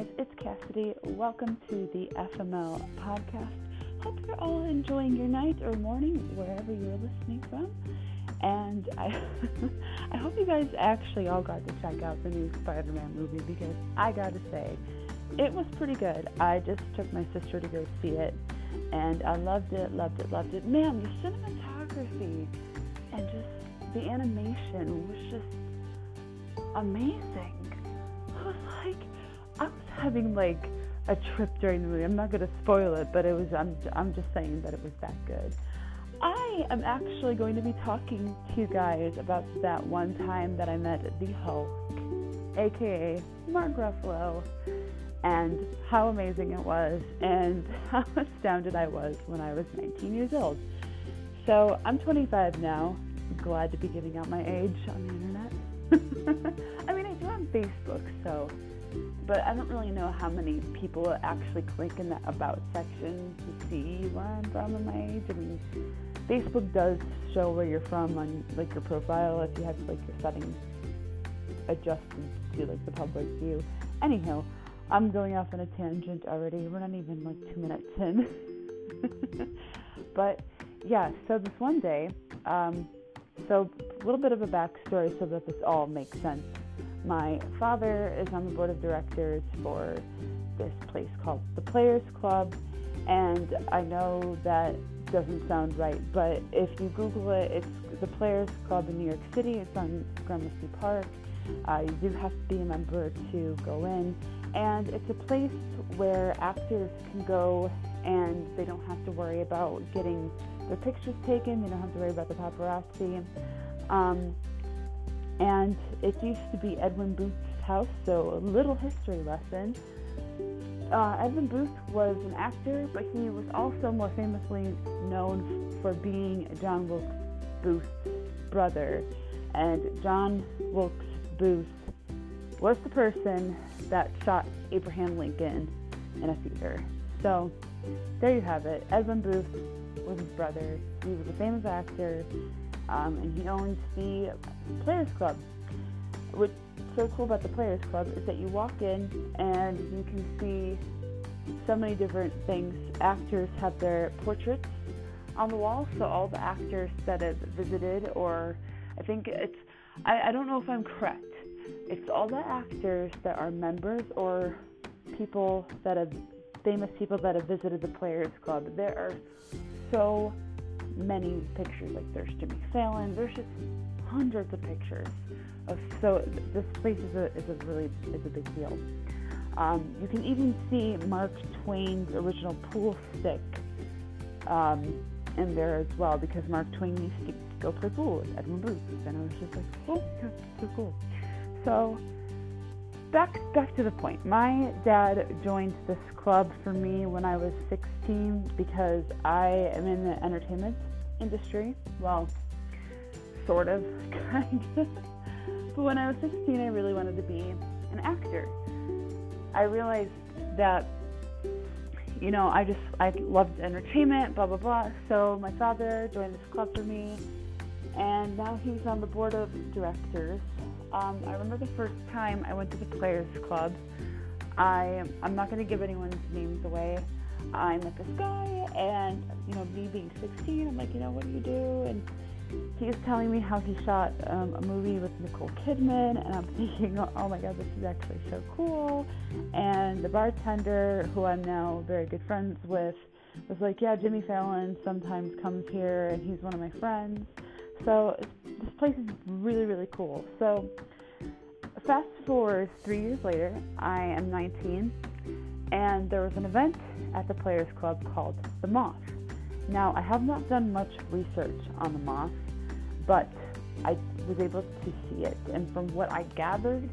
guys, it's Cassidy. Welcome to the FML podcast. Hope you're all enjoying your night or morning wherever you're listening from. And I, I hope you guys actually all got to check out the new Spider-Man movie because I gotta say, it was pretty good. I just took my sister to go see it, and I loved it, loved it, loved it. Man, the cinematography and just the animation was just amazing. I was like, having like a trip during the movie. I'm not gonna spoil it, but it was. I'm. I'm just saying that it was that good. I am actually going to be talking to you guys about that one time that I met the Hulk, aka Mark Ruffalo, and how amazing it was, and how astounded I was when I was 19 years old. So I'm 25 now. glad to be giving out my age on the internet. I mean, I do on Facebook, so but I don't really know how many people actually click in the about section to see where I'm from and my age. I mean, Facebook does show where you're from on like your profile if you have like your settings adjusted to like the public view. Anyhow, I'm going off on a tangent already. We're not even like two minutes in. but yeah, so this one day, um, so a little bit of a backstory so that this all makes sense my father is on the board of directors for this place called the Players Club, and I know that doesn't sound right, but if you Google it, it's the Players Club in New York City. It's on Gramercy Park. Uh, you do have to be a member to go in, and it's a place where actors can go and they don't have to worry about getting their pictures taken. They don't have to worry about the paparazzi. Um, and it used to be Edwin Booth's house, so a little history lesson. Uh, Edwin Booth was an actor, but he was also more famously known for being John Wilkes Booth's brother. And John Wilkes Booth was the person that shot Abraham Lincoln in a theater. So there you have it. Edwin Booth was his brother. He was a famous actor um, and he owns the Players Club. What's so cool about the Players Club is that you walk in and you can see so many different things. Actors have their portraits on the wall, so all the actors that have visited, or I think it's, I, I don't know if I'm correct. It's all the actors that are members or people that have, famous people that have visited the Players Club. There are so many pictures. Like there's Jimmy Fallon. There's just hundreds of pictures. Of, so this place is a is a really is a big deal. Um, you can even see Mark Twain's original pool stick um, in there as well because Mark Twain used to go play pool with Edwin Booth, and I was just like, oh, yeah, so cool. So back back to the point. My dad joined this club for me when I was 16 because I am in the entertainment industry. Well, sort of, kind of. But when I was 16, I really wanted to be an actor. I realized that, you know, I just, I loved entertainment, blah, blah, blah. So my father joined this club for me, and now he's on the board of directors. Um, I remember the first time I went to the Players Club. I, I'm not going to give anyone's names away. I met this guy, and you know, me being 16, I'm like, you know, what do you do? And he was telling me how he shot um, a movie with Nicole Kidman, and I'm thinking, oh my god, this is actually so cool. And the bartender, who I'm now very good friends with, was like, yeah, Jimmy Fallon sometimes comes here, and he's one of my friends. So this place is really, really cool. So fast forward three years later, I am 19, and there was an event at the Players Club called The Moth. Now, I have not done much research on The Moth, but I was able to see it. And from what I gathered,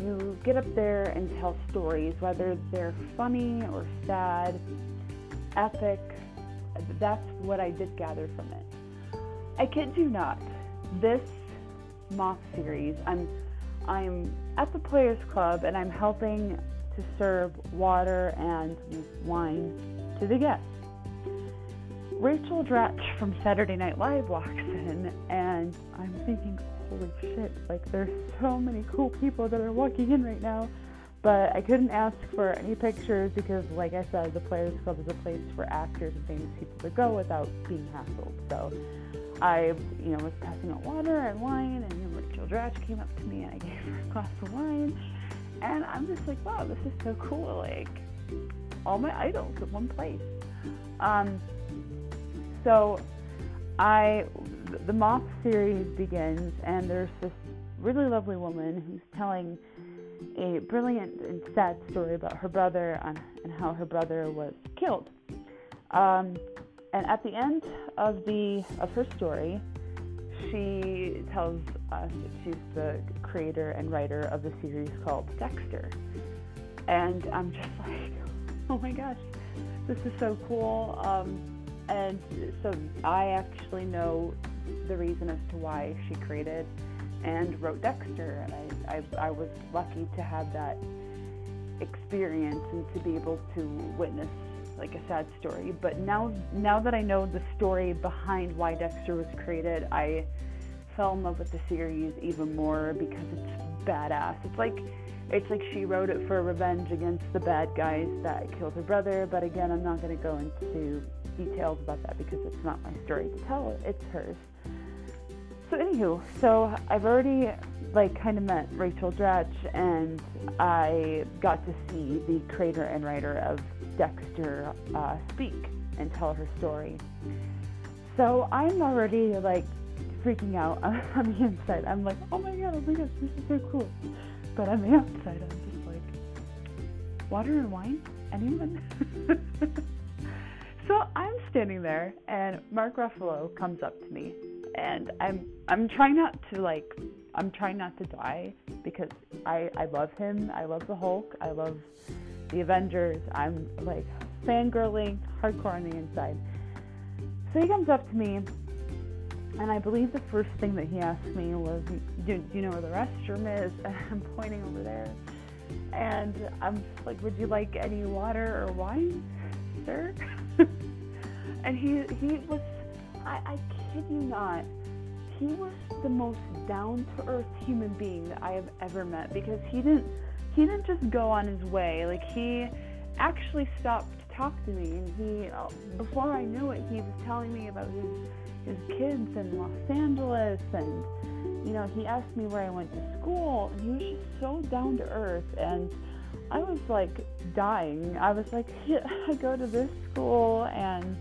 you get up there and tell stories, whether they're funny or sad, epic. That's what I did gather from it. I kid you not. This moth series, I'm I'm at the Players Club and I'm helping to serve water and wine to the guests. Rachel Dratch from Saturday Night Live walks in, and I'm thinking, holy shit, like there's so many cool people that are walking in right now. But I couldn't ask for any pictures because, like I said, the Players Club is a place for actors and famous people to go without being hassled. So I, you know, was passing out water and wine, and Rachel Dratch came up to me and I gave her a glass of wine, and I'm just like, wow, this is so cool. Like all my idols in one place. Um, so I, the Moth series begins, and there's this really lovely woman who's telling a brilliant and sad story about her brother and, and how her brother was killed. Um, and at the end of the of her story, she tells us that she's the creator and writer of the series called Dexter. And I'm just like, oh my gosh, this is so cool. Um, and so I actually know the reason as to why she created and wrote Dexter, and I, I, I was lucky to have that experience and to be able to witness like a sad story. But now, now that I know the story behind why Dexter was created, I fell in love with the series even more because it's badass. It's like it's like she wrote it for revenge against the bad guys that killed her brother. But again, I'm not going to go into details about that because it's not my story to tell. It's hers. So anywho, so I've already like kind of met Rachel Dratch, and I got to see the creator and writer of Dexter uh, speak and tell her story. So I'm already like freaking out on the inside. I'm like, oh my god, oh my gosh, this is so cool. But on the outside, I'm just like, water and wine? Anyone? so I'm standing there, and Mark Ruffalo comes up to me and I'm I'm trying not to like I'm trying not to die because I I love him. I love the Hulk. I love the Avengers. I'm like fangirling hardcore on the inside. So he comes up to me, and I believe the first thing that he asked me was, "Do, do you know where the restroom is?" And I'm pointing over there, and I'm like, "Would you like any water or wine, sir?" and he he was I, I kid you not, he was the most down to earth human being that I have ever met because he didn't he didn't just go on his way. Like he actually stopped to talk to me and he uh, before I knew it he was telling me about his his kids in Los Angeles and you know, he asked me where I went to school and he was just so down to earth and I was like dying. I was like, yeah, I go to this school and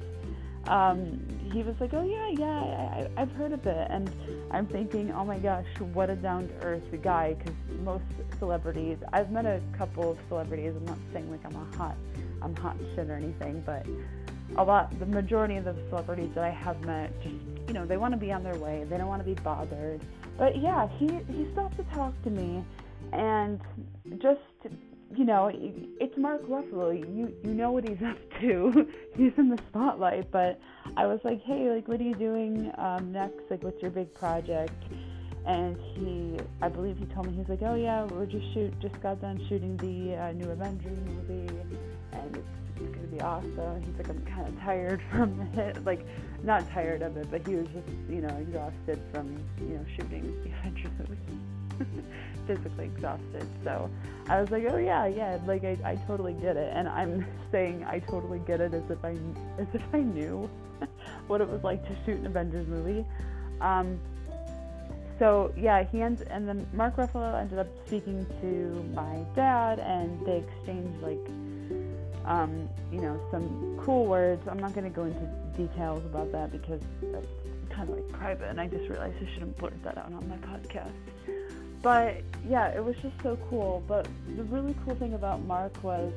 um, he was like, "Oh yeah, yeah, I, I've heard of it," and I'm thinking, "Oh my gosh, what a down to earth guy!" Because most celebrities, I've met a couple of celebrities. I'm not saying like I'm a hot, I'm hot shit or anything, but a lot, the majority of the celebrities that I have met, just you know, they want to be on their way. They don't want to be bothered. But yeah, he he stopped to talk to me, and just you know, it's Mark Ruffalo. You you know what he's up to. he's in the spotlight. But I was like, hey, like, what are you doing um, next? Like, what's your big project? And he, I believe he told me he's like, oh yeah, we're just shoot, just got done shooting the uh, new Avengers movie, and it's, it's gonna be awesome. He's like, I'm kind of tired from it, like, not tired of it, but he was just, you know, exhausted from, you know, shooting the Avengers movie. Physically exhausted. So I was like, oh yeah, yeah, like I, I totally get it. And I'm saying I totally get it as if I as if I knew what it was like to shoot an Avengers movie. Um, so yeah, he ends, and then Mark Ruffalo ended up speaking to my dad, and they exchanged like, um, you know, some cool words. I'm not going to go into details about that because that's kind of like private, and I just realized I shouldn't blurt that out on my podcast. But yeah, it was just so cool. But the really cool thing about Mark was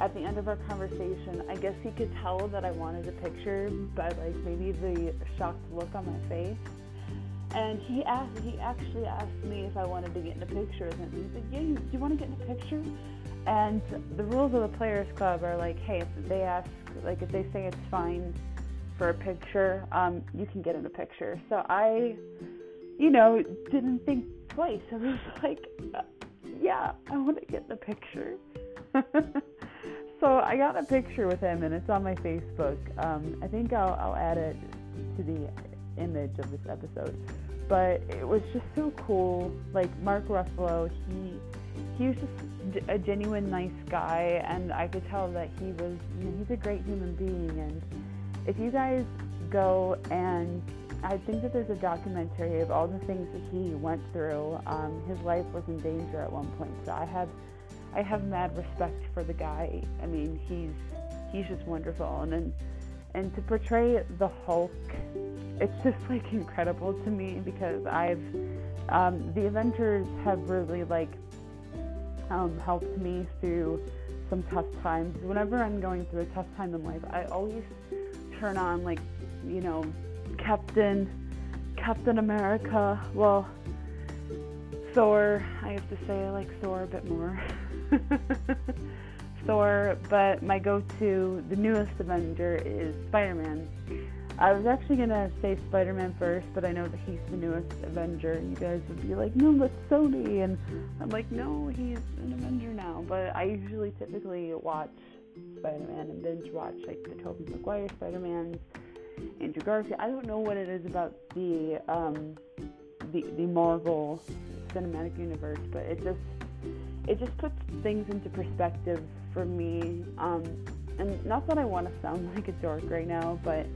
at the end of our conversation, I guess he could tell that I wanted a picture by like maybe the shocked look on my face. And he asked, he actually asked me if I wanted to get in a picture with him. He said, "Yeah, you, you want to get in a picture?" And the rules of the Players Club are like, hey, if they ask, like if they say it's fine for a picture, um, you can get in a picture. So I, you know, didn't think twice. I was like, yeah, I want to get the picture. so I got a picture with him, and it's on my Facebook. Um, I think I'll, I'll add it to the image of this episode. But it was just so cool. Like Mark Ruffalo, he he was just a genuine nice guy, and I could tell that he was, you know, he's a great human being. And if you guys go and I think that there's a documentary of all the things that he went through. Um, his life was in danger at one point, so I have, I have mad respect for the guy. I mean, he's he's just wonderful, and and, and to portray the Hulk, it's just like incredible to me because I've um, the Avengers have really like um, helped me through some tough times. Whenever I'm going through a tough time in life, I always turn on like you know Captain Captain America. Well, Thor. I have to say I like Thor a bit more. Thor, but my go-to, the newest Avenger, is Spider-Man. I was actually gonna say Spider-Man first, but I know that he's the newest Avenger. You guys would be like, "No, that's Sony," and I'm like, "No, he's an Avenger now." But I usually typically watch Spider-Man and binge watch like the Tobey Maguire Spider-Mans Andrew Garfield. I don't know what it is about the um, the the Marvel Cinematic Universe, but it just it just puts things into perspective for me. Um, and not that I want to sound like a dork right now, but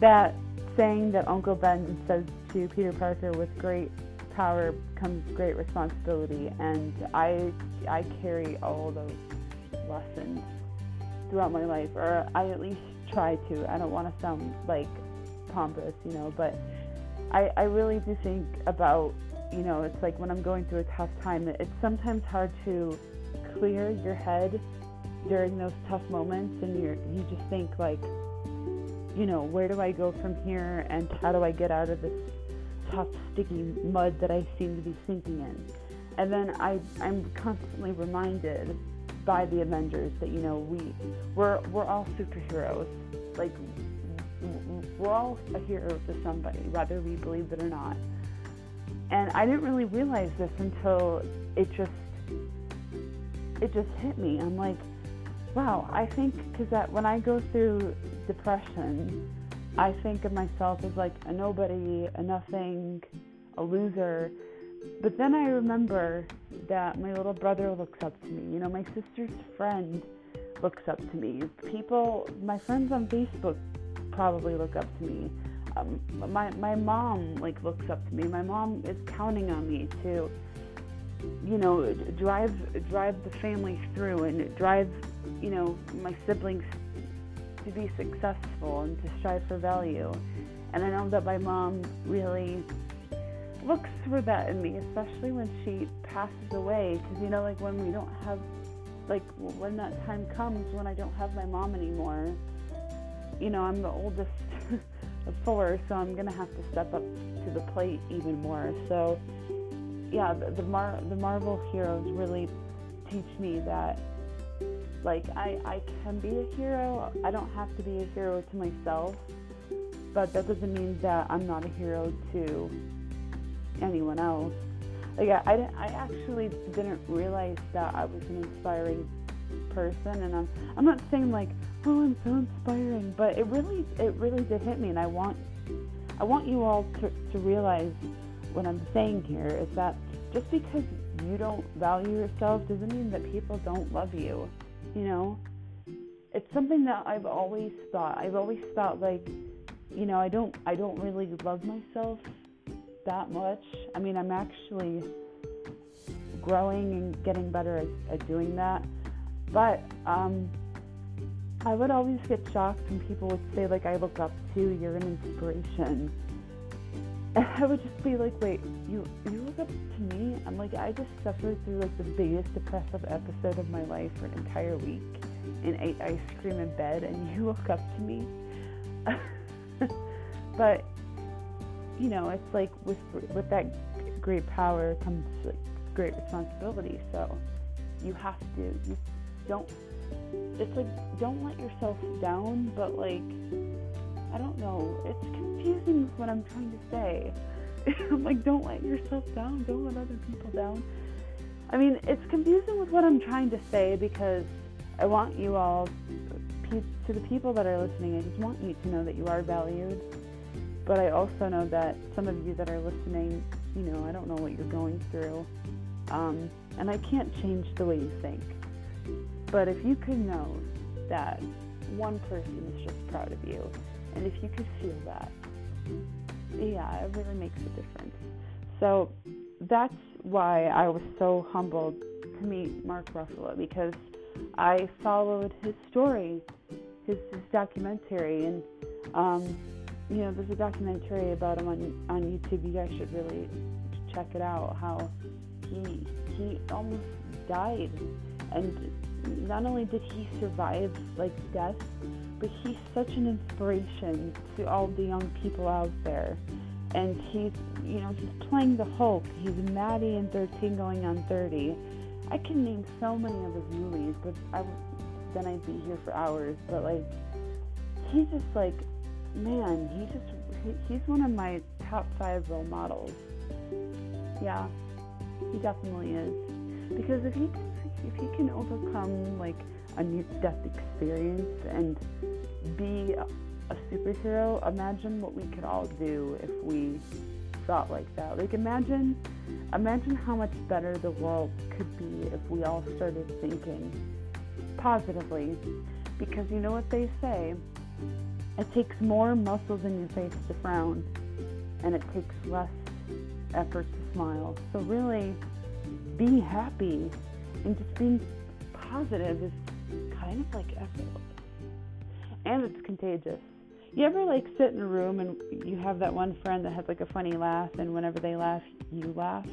that saying that Uncle Ben says to Peter Parker, "With great power comes great responsibility," and I I carry all those lessons throughout my life, or I at least try to. I don't want to sound like pompous, you know, but I, I really do think about, you know, it's like when I'm going through a tough time, it's sometimes hard to clear your head during those tough moments and you you just think like, you know, where do I go from here and how do I get out of this tough, sticky mud that I seem to be sinking in? And then I, I'm constantly reminded by the Avengers that you know we we're we're all superheroes. Like we're all a hero to somebody, whether we believe it or not. And I didn't really realize this until it just it just hit me. I'm like, wow. I think because that when I go through depression, I think of myself as like a nobody, a nothing, a loser. But then I remember that my little brother looks up to me. You know, my sister's friend looks up to me. People, my friends on Facebook probably look up to me. Um, my my mom like looks up to me. My mom is counting on me to, you know, drive drive the family through and drive, you know, my siblings to be successful and to strive for value. And I know that my mom really looks for that in me, especially when she passes away. Because, you know, like when we don't have, like when that time comes when I don't have my mom anymore, you know, I'm the oldest of four, so I'm going to have to step up to the plate even more. So, yeah, the, the, Mar- the Marvel heroes really teach me that like I, I can be a hero. I don't have to be a hero to myself, but that doesn't mean that I'm not a hero to anyone else. Like I, I, I actually didn't realize that I was an inspiring person, and I'm I'm not saying like oh I'm so inspiring, but it really it really did hit me, and I want I want you all to, to realize what I'm saying here is that just because you don't value yourself doesn't mean that people don't love you. You know, it's something that I've always thought. I've always thought like, you know, I don't I don't really love myself that much. I mean, I'm actually growing and getting better at, at doing that. But um, I would always get shocked when people would say, like, I look up to you, you're an inspiration. And I would just be like, wait, you you look up to me? I'm like, I just suffered through like the biggest depressive episode of my life for an entire week and ate ice cream in bed, and you look up to me. but you know, it's like with with that great power comes like great responsibility. So you have to you don't it's like don't let yourself down, but like I don't know, it's confusing with what I'm trying to say. I'm like don't let yourself down, don't let other people down. I mean, it's confusing with what I'm trying to say because I want you all to the people that are listening, I just want you to know that you are valued but I also know that some of you that are listening, you know, I don't know what you're going through. Um, And I can't change the way you think. But if you could know that one person is just proud of you, and if you could feel that, yeah, it really makes a difference. So that's why I was so humbled to meet Mark Ruffalo because I followed his story, his, his documentary, and um, you know, there's a documentary about him on on YouTube. You guys should really check it out. How he he almost died, and not only did he survive like death, but he's such an inspiration to all the young people out there. And he's, you know, he's playing the Hulk. He's Maddie in 13 going on 30. I can name so many of his movies, but I, then I'd be here for hours. But like, he's just like, man, he just, he, he's one of my top five role models. Yeah, he definitely is. Because if he if he can overcome like a near-death experience and be a superhero, imagine what we could all do if we thought like that. Like imagine imagine how much better the world could be if we all started thinking positively. Because you know what they say? It takes more muscles in your face to frown and it takes less effort to smile. So really be happy and just being positive is kind of like effortless. And it's contagious. You ever like sit in a room and you have that one friend that has like a funny laugh and whenever they laugh, you laugh?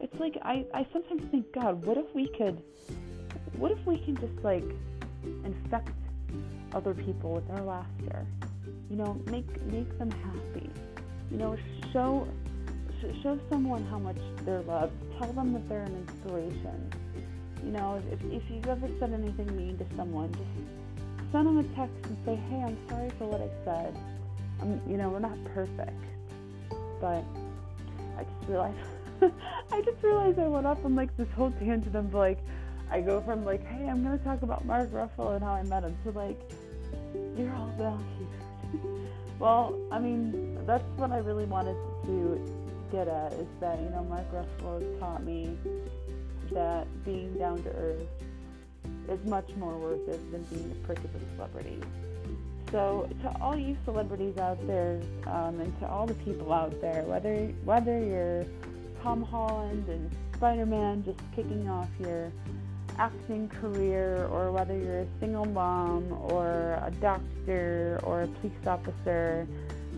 It's like I, I sometimes think, God, what if we could what if we can just like infect other people with our laughter? You know, make make them happy. You know, show show someone how much they're loved. Tell them that they're an inspiration you know, if, if you've ever said anything mean to someone, just send them a text and say, hey, I'm sorry for what I said. I'm, you know, we're not perfect. But I just realized, I just realized I went off on like this whole tangent of like, I go from like, hey, I'm going to talk about Mark Ruffalo and how I met him to like, you're all valued. Well, I mean, that's what I really wanted to get at is that, you know, Mark Ruffalo taught me that being down to earth is much more worth it than being a prick of a celebrity. So to all you celebrities out there, um, and to all the people out there, whether whether you're Tom Holland and Spider-Man just kicking off your acting career, or whether you're a single mom, or a doctor, or a police officer,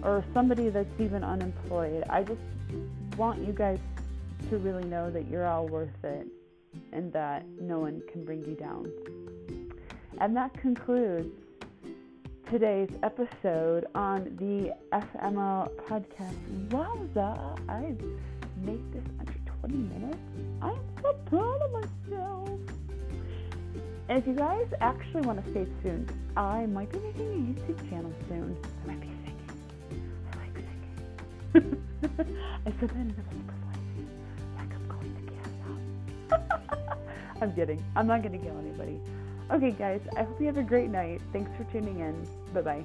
or somebody that's even unemployed, I just want you guys to really know that you're all worth it and that no one can bring you down. And that concludes today's episode on the FML podcast. Wowza! I made this under 20 minutes. I'm so proud of myself. And if you guys actually want to stay tuned, I might be making a YouTube channel soon. I might be singing. I like singing. I said that in a voice, like I'm going to up. I'm kidding. I'm not going to kill anybody. Okay, guys, I hope you have a great night. Thanks for tuning in. Bye bye.